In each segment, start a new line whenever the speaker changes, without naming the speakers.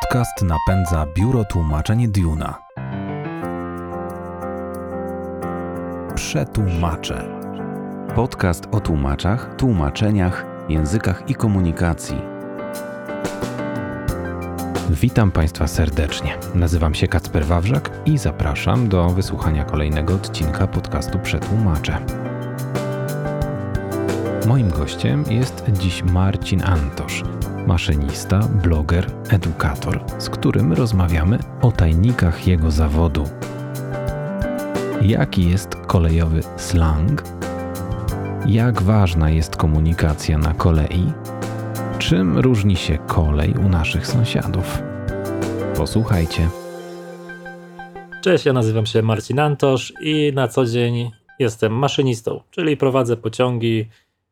Podcast napędza biuro tłumaczeń Duna. Przetłumacze. Podcast o tłumaczach, tłumaczeniach, językach i komunikacji. Witam Państwa serdecznie. Nazywam się Kacper Wawrzak i zapraszam do wysłuchania kolejnego odcinka podcastu Przetłumacze. Moim gościem jest dziś Marcin Antosz, maszynista, bloger, edukator, z którym rozmawiamy o tajnikach jego zawodu. Jaki jest kolejowy slang? Jak ważna jest komunikacja na kolei? Czym różni się kolej u naszych sąsiadów? Posłuchajcie.
Cześć, ja nazywam się Marcin Antosz i na co dzień jestem maszynistą, czyli prowadzę pociągi,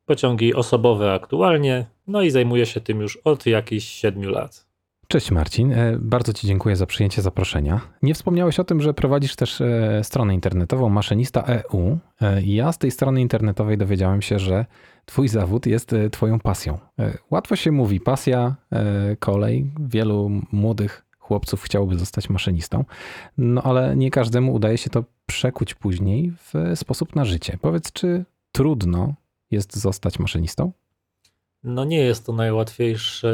pociągi osobowe aktualnie, no i zajmuję się tym już od jakichś siedmiu lat.
Cześć Marcin, E, bardzo Ci dziękuję za przyjęcie zaproszenia. Nie wspomniałeś o tym, że prowadzisz też e, stronę internetową Maszynista EU. E, Ja z tej strony internetowej dowiedziałem się, że Twój zawód jest Twoją pasją. Łatwo się mówi, pasja, kolej. Wielu młodych chłopców chciałoby zostać maszynistą, no ale nie każdemu udaje się to przekuć później w sposób na życie. Powiedz, czy trudno jest zostać maszynistą?
No nie jest to najłatwiejszy,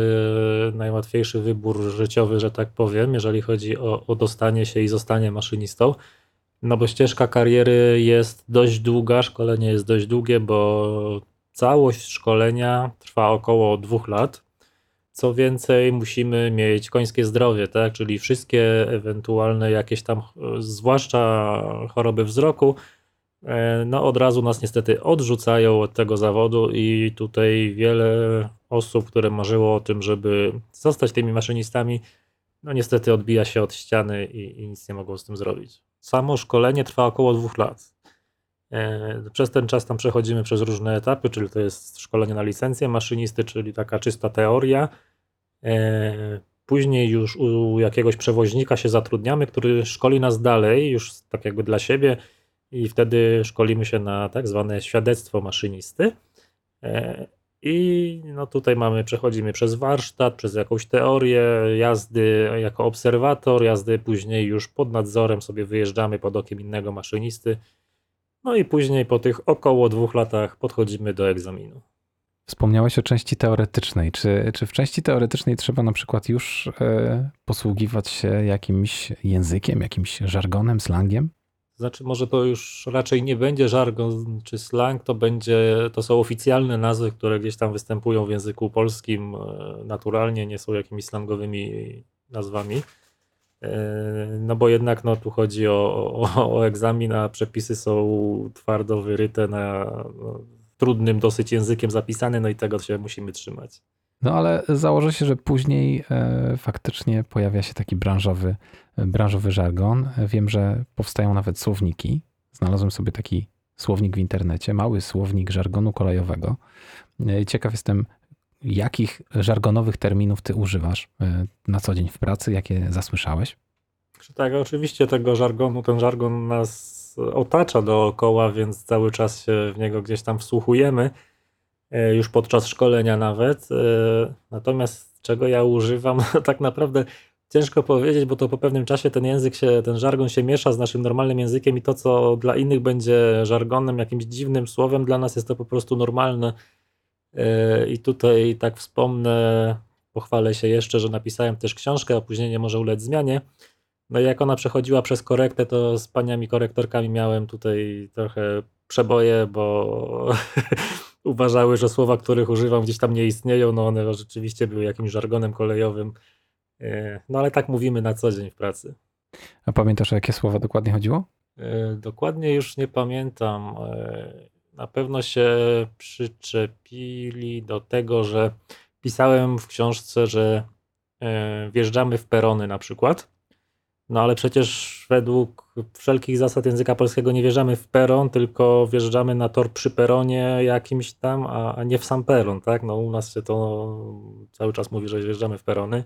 najłatwiejszy wybór życiowy, że tak powiem, jeżeli chodzi o, o dostanie się i zostanie maszynistą. No bo ścieżka kariery jest dość długa, szkolenie jest dość długie, bo całość szkolenia trwa około dwóch lat. Co więcej, musimy mieć końskie zdrowie, tak? Czyli wszystkie ewentualne jakieś tam, e, zwłaszcza choroby wzroku, no od razu nas niestety odrzucają od tego zawodu i tutaj wiele osób, które marzyło o tym, żeby zostać tymi maszynistami, no niestety odbija się od ściany i, i nic nie mogą z tym zrobić. Samo szkolenie trwa około dwóch lat. E, Przez ten czas tam przechodzimy przez różne etapy, czyli to jest szkolenie na licencję maszynisty, czyli taka czysta teoria. E, Później już u jakiegoś przewoźnika się zatrudniamy, który szkoli nas dalej, już tak jakby dla siebie, i wtedy szkolimy się na tak zwane świadectwo maszynisty. E, I no tutaj mamy, przechodzimy przez warsztat, przez jakąś teorię jazdy jako obserwator, jazdy później już pod nadzorem sobie wyjeżdżamy pod okiem innego maszynisty. No i później po tych około dwóch latach podchodzimy do egzaminu.
Wspomniałeś o części teoretycznej. Czy, czy w części teoretycznej trzeba na przykład już e, posługiwać się jakimś językiem, jakimś żargonem, slangiem?
Znaczy, może to już raczej nie będzie żargon czy slang, to będzie, to są oficjalne nazwy, które gdzieś tam występują w języku polskim e, naturalnie, nie są jakimiś slangowymi nazwami. E, No bo jednak no, tu chodzi o, o, o egzamin, a przepisy są twardo wyryte na no, trudnym dosyć językiem zapisane, no i tego się musimy trzymać.
No ale założę się, że później e, faktycznie pojawia się taki branżowy, branżowy żargon. Wiem, że powstają nawet słowniki. Znalazłem sobie taki słownik w internecie, mały słownik żargonu kolejowego. E, Ciekaw jestem, jakich żargonowych terminów ty używasz e, na co dzień w pracy, jakie zasłyszałeś?
Tak, oczywiście tego żargonu, ten żargon nas otacza dookoła, więc cały czas się w niego gdzieś tam wsłuchujemy, e, już podczas szkolenia nawet. e, Natomiast czego ja używam, tak naprawdę ciężko powiedzieć, bo to po pewnym czasie ten język się, ten żargon się miesza z naszym normalnym językiem i to, co dla innych będzie żargonem, jakimś dziwnym słowem, dla nas jest to po prostu normalne. E, I tutaj tak wspomnę, pochwalę się jeszcze, że napisałem też książkę, opóźnienie może ulec zmianie. No i jak ona przechodziła przez korektę, to z paniami korektorkami miałem tutaj trochę przeboje, bo uważały, że słowa, których używam gdzieś tam nie istnieją, no one rzeczywiście były jakimś żargonem kolejowym. E, No ale tak mówimy na co dzień w pracy.
A pamiętasz, o jakie słowa dokładnie chodziło?
E, Dokładnie już nie pamiętam. E, Na pewno się przyczepili do tego, że pisałem w książce, że wjeżdżamy w perony na przykład. No ale przecież według wszelkich zasad języka polskiego nie wjeżdżamy w peron, tylko wjeżdżamy na tor przy peronie jakimś tam, a, a nie w sam peron, tak? No u nas się to cały czas mówi, że wjeżdżamy w perony.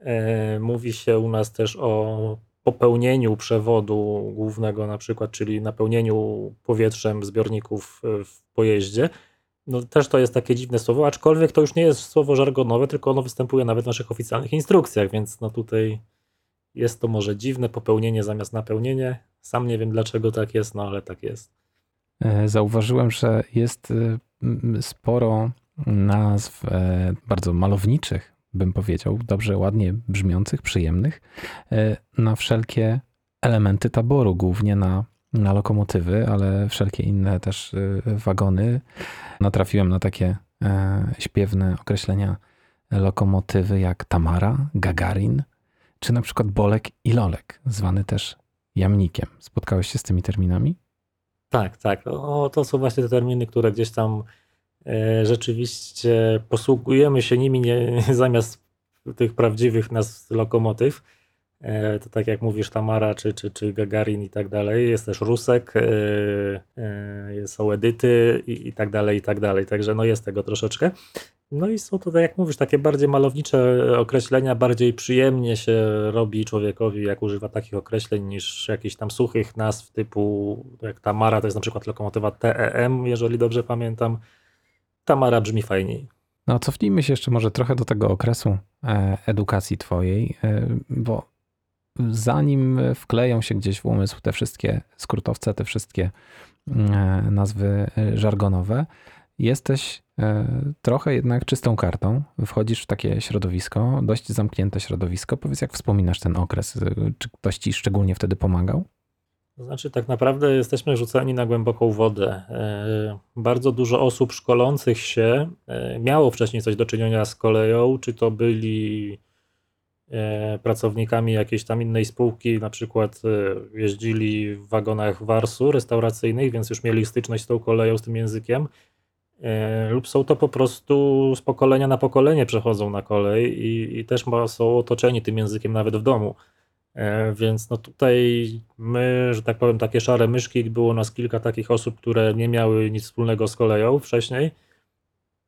E, Mówi się u nas też o popełnieniu przewodu głównego na przykład, czyli napełnieniu powietrzem zbiorników e, w pojeździe. no też to jest takie dziwne słowo, aczkolwiek to już nie jest słowo żargonowe, tylko ono występuje nawet w naszych oficjalnych instrukcjach, więc no tutaj jest to może dziwne popełnienie zamiast napełnienie. Sam nie wiem dlaczego tak jest, no ale tak jest.
E, zauważyłem, że jest e, sporo nazw e, bardzo malowniczych, bym powiedział, dobrze, ładnie brzmiących, przyjemnych, na wszelkie elementy taboru, głównie na, na lokomotywy, ale wszelkie inne też wagony. Natrafiłem na takie śpiewne określenia lokomotywy jak Tamara, Gagarin, czy na przykład Bolek i Lolek, zwany też jamnikiem. Spotkałeś się z tymi terminami?
Tak, tak. O, to są właśnie te terminy, które gdzieś tam e, rzeczywiście posługujemy się nimi nie, zamiast tych prawdziwych nazw lokomotyw. E, to tak jak mówisz, Tamara czy, czy, czy Gagarin i tak dalej. Jest też Rusek, e, e, są Edyty i, i tak dalej, i tak dalej. Także no jest tego troszeczkę. No i są to, tak jak mówisz, takie bardziej malownicze określenia, bardziej przyjemnie się robi człowiekowi, jak używa takich określeń, niż jakichś tam suchych nazw typu, jak Tamara, to jest na przykład lokomotywa TEM, jeżeli dobrze pamiętam. Tamara brzmi fajniej.
No cofnijmy się jeszcze może trochę do tego okresu e, edukacji twojej, e, bo zanim wkleją się gdzieś w umysł te wszystkie skrótowce, te wszystkie e, nazwy żargonowe, jesteś E, trochę jednak czystą kartą. Wchodzisz w takie środowisko, dość zamknięte środowisko. Powiedz, jak wspominasz ten okres? E, czy ktoś ci szczególnie wtedy pomagał?
Znaczy, tak naprawdę jesteśmy rzuceni na głęboką wodę. E, bardzo dużo osób szkolących się miało wcześniej coś do czynienia z koleją, czy to byli pracownikami jakiejś tam innej spółki, na przykład jeździli w wagonach warsu restauracyjnych, więc już mieli styczność z tą koleją, z tym językiem lub są to po prostu z pokolenia na pokolenie przechodzą na kolej i, i też są otoczeni tym językiem nawet w domu. E, więc no tutaj my, że tak powiem, takie szare myszki, było nas kilka takich osób, które nie miały nic wspólnego z koleją wcześniej.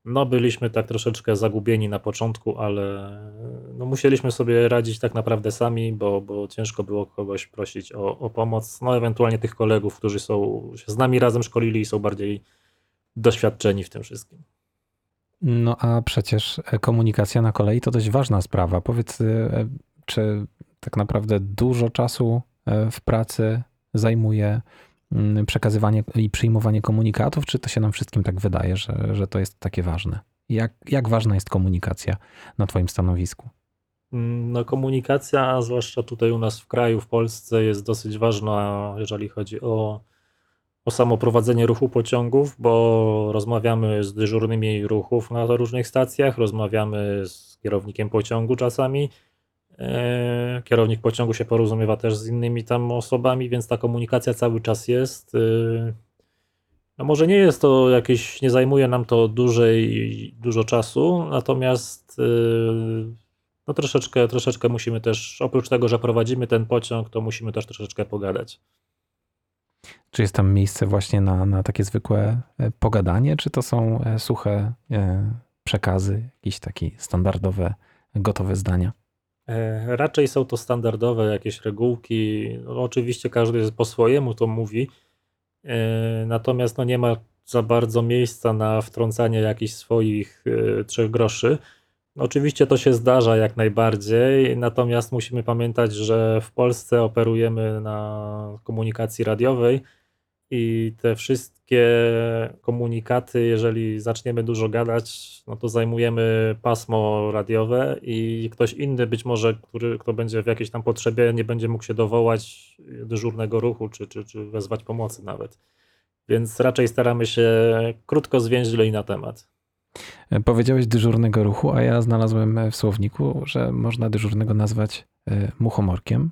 No byliśmy tak troszeczkę zagubieni na początku, ale no musieliśmy sobie radzić tak naprawdę sami, bo, bo ciężko było kogoś prosić o, o pomoc. No ewentualnie tych kolegów, którzy są, się z nami razem szkolili i są bardziej doświadczeni w tym wszystkim.
No a przecież komunikacja na kolei to dość ważna sprawa. Powiedz, e, czy tak naprawdę dużo czasu e, w pracy zajmuje mm, przekazywanie i przyjmowanie komunikatów, czy to się nam wszystkim tak wydaje, że, że to jest takie ważne? Jak, jak ważna jest komunikacja na Twoim stanowisku?
Mm, no, komunikacja, zwłaszcza tutaj u nas w kraju, w Polsce, jest dosyć ważna, jeżeli chodzi o o samo prowadzenie ruchu pociągów, bo rozmawiamy z dyżurnymi ruchów na różnych stacjach, rozmawiamy z kierownikiem pociągu czasami. E, kierownik pociągu się porozumiewa też z innymi tam osobami, więc ta komunikacja cały czas jest. No może nie jest to jakieś, nie zajmuje nam to dłużej, dużo czasu, natomiast e, no troszeczkę, troszeczkę musimy też, oprócz tego, że prowadzimy ten pociąg, to musimy też troszeczkę pogadać.
Czy jest tam miejsce właśnie na, na takie zwykłe e, pogadanie, czy to są e, suche e, przekazy, jakieś takie standardowe, gotowe zdania?
Raczej są to standardowe jakieś regułki. No, oczywiście każdy po swojemu to mówi, natomiast no nie ma za bardzo miejsca na wtrącanie jakichś swoich trzech groszy. Oczywiście to się zdarza jak najbardziej, natomiast musimy pamiętać, że w Polsce operujemy na komunikacji radiowej i te wszystkie komunikaty, jeżeli zaczniemy dużo gadać, no to zajmujemy pasmo radiowe i ktoś inny być może, który, kto będzie w jakiejś tam potrzebie, nie będzie mógł się dowołać dyżurnego ruchu, czy, czy, czy wezwać pomocy nawet. Więc raczej staramy się krótko, zwięźle i na temat.
Powiedziałeś dyżurnego ruchu, a ja znalazłem w słowniku, że można dyżurnego nazwać e, muchomorkiem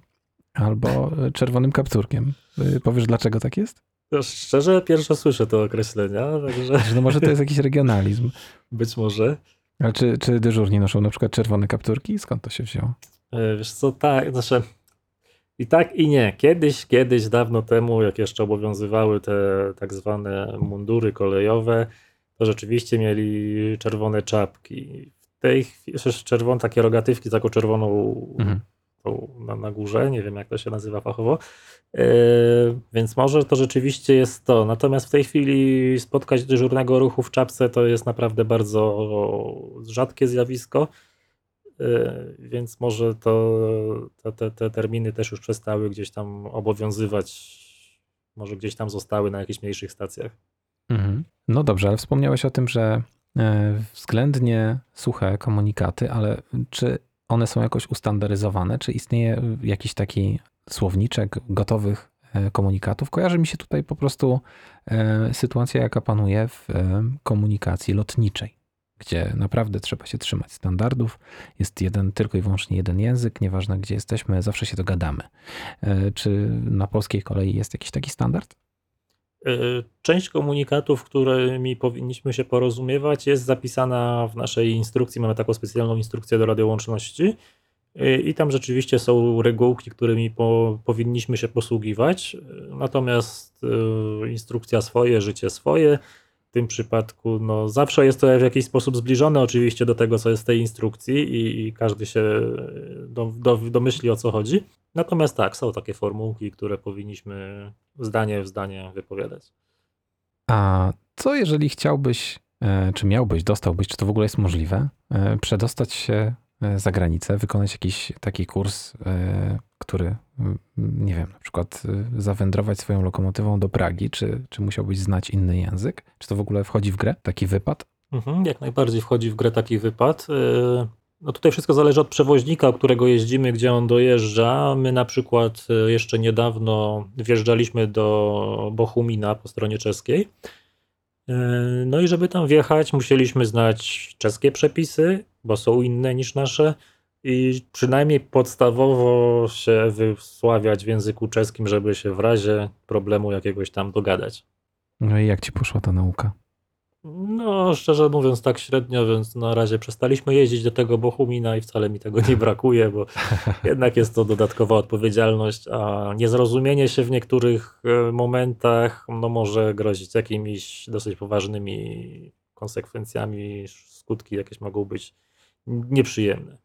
albo czerwonym kapturkiem. E, powiesz, dlaczego tak jest?
No, szczerze, pierwsze słyszę te określenia, także...
No może to jest jakiś regionalizm.
Być może.
Ale czy, czy dyżurni noszą na przykład czerwone kapturki? Skąd to się wzięło?
E, wiesz co, tak, znaczy i tak i nie. Kiedyś, kiedyś, dawno temu, jak jeszcze obowiązywały te tak zwane mundury kolejowe, to rzeczywiście mieli czerwone czapki. W tej chwili, czerwone takie rogatywki, taką czerwoną, mhm. tą na, na górze, nie wiem jak to się nazywa fachowo, yy, więc może to rzeczywiście jest to. Natomiast w tej chwili spotkać dyżurnego ruchu w czapce to jest naprawdę bardzo rzadkie zjawisko, yy, więc może to te, te, te terminy też już przestały gdzieś tam obowiązywać, może gdzieś tam zostały na jakichś mniejszych stacjach.
Mhm. No dobrze, ale wspomniałeś o tym, że e, względnie suche komunikaty, ale czy one są jakoś ustandaryzowane? Czy istnieje jakiś taki słowniczek gotowych e, komunikatów? Kojarzy mi się tutaj po prostu e, sytuacja, jaka panuje w komunikacji lotniczej, gdzie naprawdę trzeba się trzymać standardów. Jest jeden, tylko i wyłącznie jeden język, nieważne gdzie jesteśmy, zawsze się dogadamy. Czy na polskiej kolei jest jakiś taki standard?
Y, część komunikatów, którymi powinniśmy się porozumiewać, jest zapisana w naszej instrukcji. Mamy taką specjalną instrukcję do radiołączności. Y, I tam rzeczywiście są regułki, którymi po, powinniśmy się posługiwać. Natomiast y, instrukcja swoje, życie swoje. W tym przypadku no, zawsze jest to w jakiś sposób zbliżone oczywiście do tego, co jest w tej instrukcji i, i każdy się do, do, domyśli o co chodzi. Natomiast tak, są takie formułki, które powinniśmy zdanie w zdanie wypowiadać.
A co jeżeli chciałbyś, e, czy miałbyś, dostałbyś, czy to w ogóle jest możliwe, e, przedostać się e, za granicę, wykonać jakiś taki kurs, który, nie wiem, na przykład zawędrować swoją lokomotywą do Pragi, czy, czy musiałbyś znać inny język? Czy to w ogóle wchodzi w grę, taki wypad?
Mhm, jak najbardziej wchodzi w grę taki wypad. No tutaj wszystko zależy od przewoźnika, którego jeździmy, gdzie on dojeżdża. My na przykład e, jeszcze niedawno wjeżdżaliśmy do Bochumina po stronie czeskiej. E, no i żeby tam wjechać, musieliśmy znać czeskie przepisy, bo są inne niż nasze i przynajmniej podstawowo się wysławiać w języku czeskim, żeby się w razie problemu jakiegoś tam dogadać.
No i jak ci poszła ta nauka?
No, szczerze mówiąc, tak średnio, więc na razie przestaliśmy jeździć do tego Bohumina i wcale mi tego nie brakuje, bo jednak jest to dodatkowa odpowiedzialność, a niezrozumienie się w niektórych e, momentach no, może grozić jakimiś dosyć poważnymi konsekwencjami, skutki jakieś mogą być nieprzyjemne.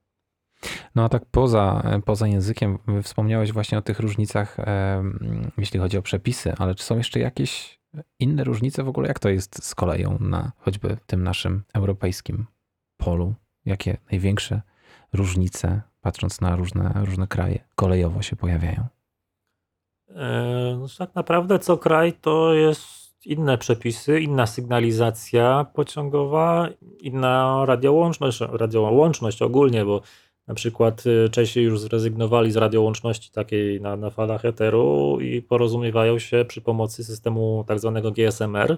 No a tak poza, poza językiem, wspomniałeś właśnie o tych różnicach, jeśli chodzi o przepisy, ale czy są jeszcze jakieś inne różnice w ogóle? Jak to jest z koleją na choćby tym naszym europejskim polu? Jakie największe różnice, patrząc na różne, różne kraje, kolejowo się pojawiają?
E, no tak naprawdę co kraj to jest inne przepisy, inna sygnalizacja pociągowa, inna radiołączność, radiołączność ogólnie, bo na przykład y, Czesi już zrezygnowali z radiołączności takiej na, na falach eteru i porozumiewają się przy pomocy systemu tak zwanego GSMR,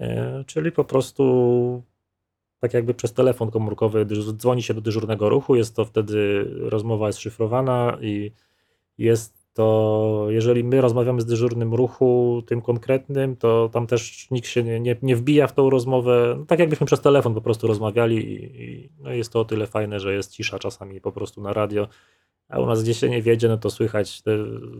y, czyli po prostu tak jakby przez telefon komórkowy dzwoni się do dyżurnego ruchu, jest to wtedy rozmowa jest szyfrowana i jest to jeżeli my rozmawiamy z dyżurnym ruchu, tym konkretnym, to tam też nikt się nie, nie, nie wbija w tą rozmowę, no, tak jakbyśmy przez telefon po prostu rozmawiali i, i no jest to o tyle fajne, że jest cisza czasami po prostu na radio, a u nas gdzieś się nie wiedzie, no to słychać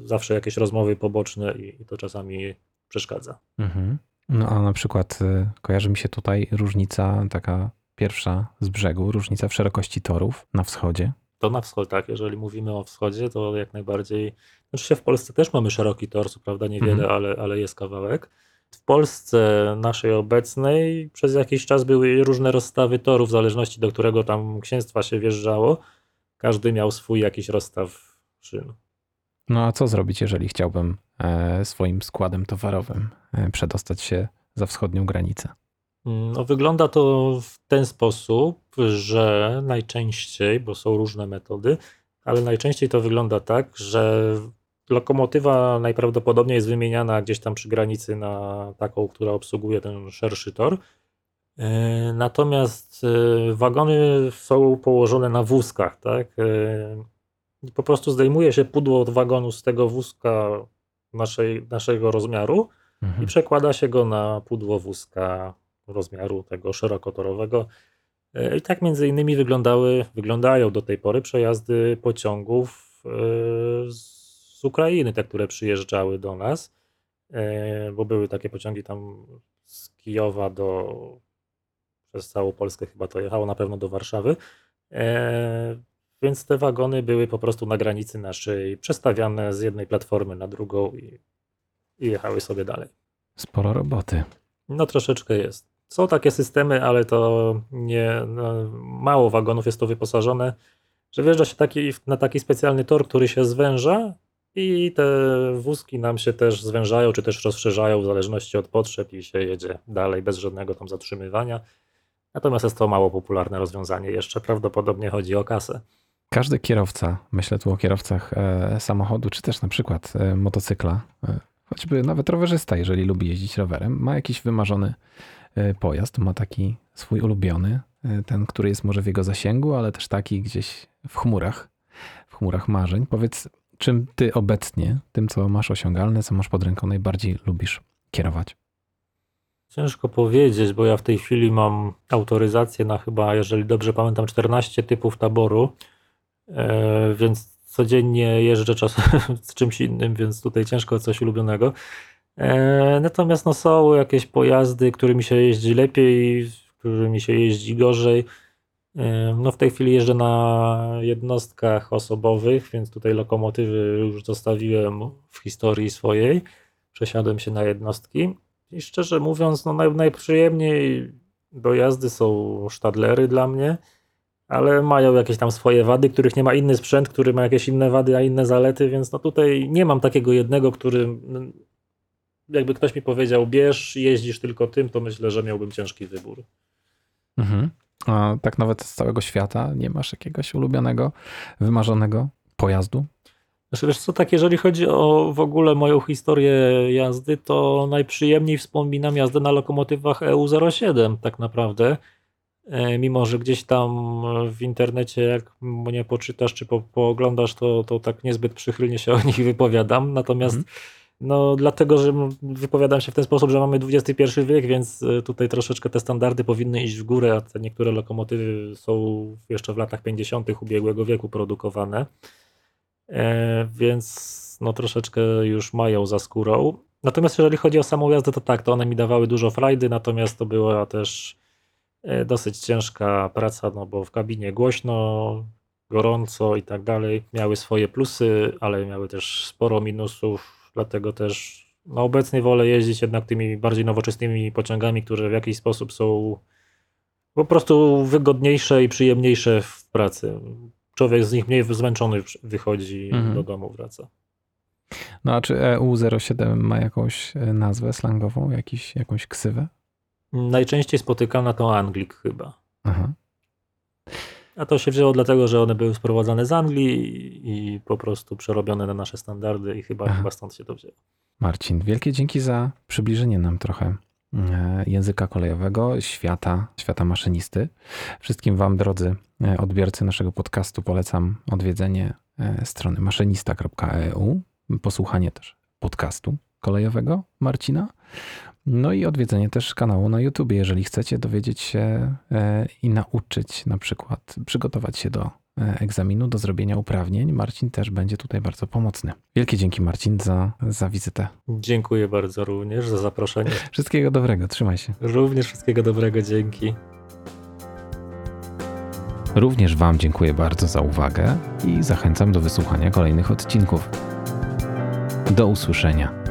zawsze jakieś rozmowy poboczne i, i to czasami przeszkadza. Mhm.
No a na przykład y, kojarzy mi się tutaj różnica taka pierwsza z brzegu, różnica w szerokości torów na wschodzie.
To na wschód, tak. Jeżeli mówimy o wschodzie, to jak najbardziej znaczy w Polsce też mamy szeroki tor, co prawda niewiele, mhm. ale, ale jest kawałek. W Polsce naszej obecnej przez jakiś czas były różne rozstawy torów, w zależności do którego tam księstwa się wjeżdżało. Każdy miał swój jakiś rozstaw szyn.
No a co zrobić, jeżeli chciałbym e, swoim składem towarowym e, przedostać się za wschodnią granicę?
No, wygląda to w ten sposób, że najczęściej, bo są różne metody, ale najczęściej to wygląda tak, że lokomotywa najprawdopodobniej jest wymieniana gdzieś tam przy granicy na taką, która obsługuje ten szerszy tor. E, natomiast e, wagony są położone na wózkach, tak? E, po prostu zdejmuje się pudło od wagonu z tego wózka naszej, naszego rozmiaru mhm. i przekłada się go na pudło wózka rozmiaru tego szerokotorowego. I tak między innymi wyglądały, wyglądają do tej pory przejazdy pociągów z Ukrainy, te, które przyjeżdżały do nas, bo były takie pociągi tam z Kijowa do przez całą Polskę chyba to jechało, na pewno do Warszawy. więc te wagony były po prostu na granicy naszej, przestawiane z jednej platformy na drugą i, i jechały sobie dalej.
Sporo roboty.
No troszeczkę jest. Są takie systemy, ale to nie, no, mało wagonów jest to wyposażone, że wjeżdża się taki, na taki specjalny tor, który się zwęża i te wózki nam się też zwężają, czy też rozszerzają w zależności od potrzeb i się jedzie dalej bez żadnego tam zatrzymywania. Natomiast jest to mało popularne rozwiązanie. Jeszcze prawdopodobnie chodzi o kasę.
Każdy kierowca, myślę tu o kierowcach e, samochodu, czy też na przykład e, motocykla, e, choćby nawet rowerzysta, jeżeli lubi jeździć rowerem, ma jakiś wymarzony e, pojazd, ma taki swój ulubiony, e, ten, który jest może w jego zasięgu, ale też taki gdzieś w chmurach, w chmurach marzeń. Powiedz, czym ty obecnie, tym co masz osiągalne, co masz pod ręką, najbardziej lubisz kierować?
Ciężko powiedzieć, bo ja w tej chwili mam autoryzację na chyba, jeżeli dobrze pamiętam, 14 typów taboru, e, więc codziennie jeżdżę czasem z czymś innym, więc tutaj ciężko coś ulubionego. E, natomiast no, są jakieś pojazdy, którymi się jeździ lepiej, którymi się jeździ gorzej. No w tej chwili jeżdżę na jednostkach osobowych, więc tutaj lokomotywy już zostawiłem w historii swojej. Przesiadłem się na jednostki. I szczerze mówiąc, no naj, najprzyjemniej do jazdy są sztadlery dla mnie, ale mają jakieś tam swoje wady, których nie ma inny sprzęt, który ma jakieś inne wady, a inne zalety, więc no tutaj nie mam takiego jednego, który jakby ktoś mi powiedział, bierz, jeździsz tylko tym, to myślę, że miałbym ciężki wybór.
Mhm. Tak nawet z całego świata nie masz jakiegoś ulubionego, wymarzonego pojazdu?
Znaczy wiesz co, tak jeżeli chodzi o w ogóle moją historię jazdy, to najprzyjemniej wspominam jazdę na lokomotywach EU07 tak naprawdę. E, Mimo, że gdzieś tam w internecie, jak mnie poczytasz czy po, pooglądasz, to, to tak niezbyt przychylnie się o nich wypowiadam. Natomiast
Mhm.
No dlatego, że wypowiadam się w ten sposób, że mamy XXI wiek, więc e, tutaj troszeczkę te standardy powinny iść w górę, a te niektóre lokomotywy są jeszcze w latach 50. ubiegłego wieku produkowane. E, więc no troszeczkę już mają za skórą. Natomiast jeżeli chodzi o samą jazdę, to tak, to one mi dawały dużo frajdy, natomiast to była też e, dosyć ciężka praca, no bo w kabinie głośno, gorąco i tak dalej. Miały swoje plusy, ale miały też sporo minusów, dlatego też no obecnie wolę jeździć jednak tymi bardziej nowoczesnymi pociągami, które w jakiś sposób są po prostu wygodniejsze i przyjemniejsze w pracy. Człowiek z nich mniej zmęczony wychodzi
Mhm.
do domu, wraca.
No a czy EU07 ma jakąś e, nazwę slangową, jakiś, jakąś ksywę?
Najczęściej spotykana to Anglik chyba.
Aha.
A to się wzięło dlatego, że one były sprowadzane z Anglii i po prostu przerobione na nasze standardy i chyba,
Aha.
chyba stąd się to wzięło.
Marcin, wielkie dzięki za przybliżenie nam trochę e, języka kolejowego, świata, świata maszynisty. Wszystkim Wam, drodzy e, odbiorcy naszego podcastu, polecam odwiedzenie e, strony maszynista.eu, posłuchanie też podcastu kolejowego Marcina, no i odwiedzenie też kanału na YouTube, jeżeli chcecie dowiedzieć się e, i nauczyć na przykład przygotować się do e, egzaminu, do zrobienia uprawnień. Marcin też będzie tutaj bardzo pomocny. Wielkie dzięki Marcin za, za wizytę.
Dziękuję bardzo również za zaproszenie.
Wszystkiego dobrego, trzymaj się.
Również wszystkiego dobrego, dzięki.
Również Wam dziękuję bardzo za uwagę i zachęcam do wysłuchania kolejnych odcinków. Do usłyszenia.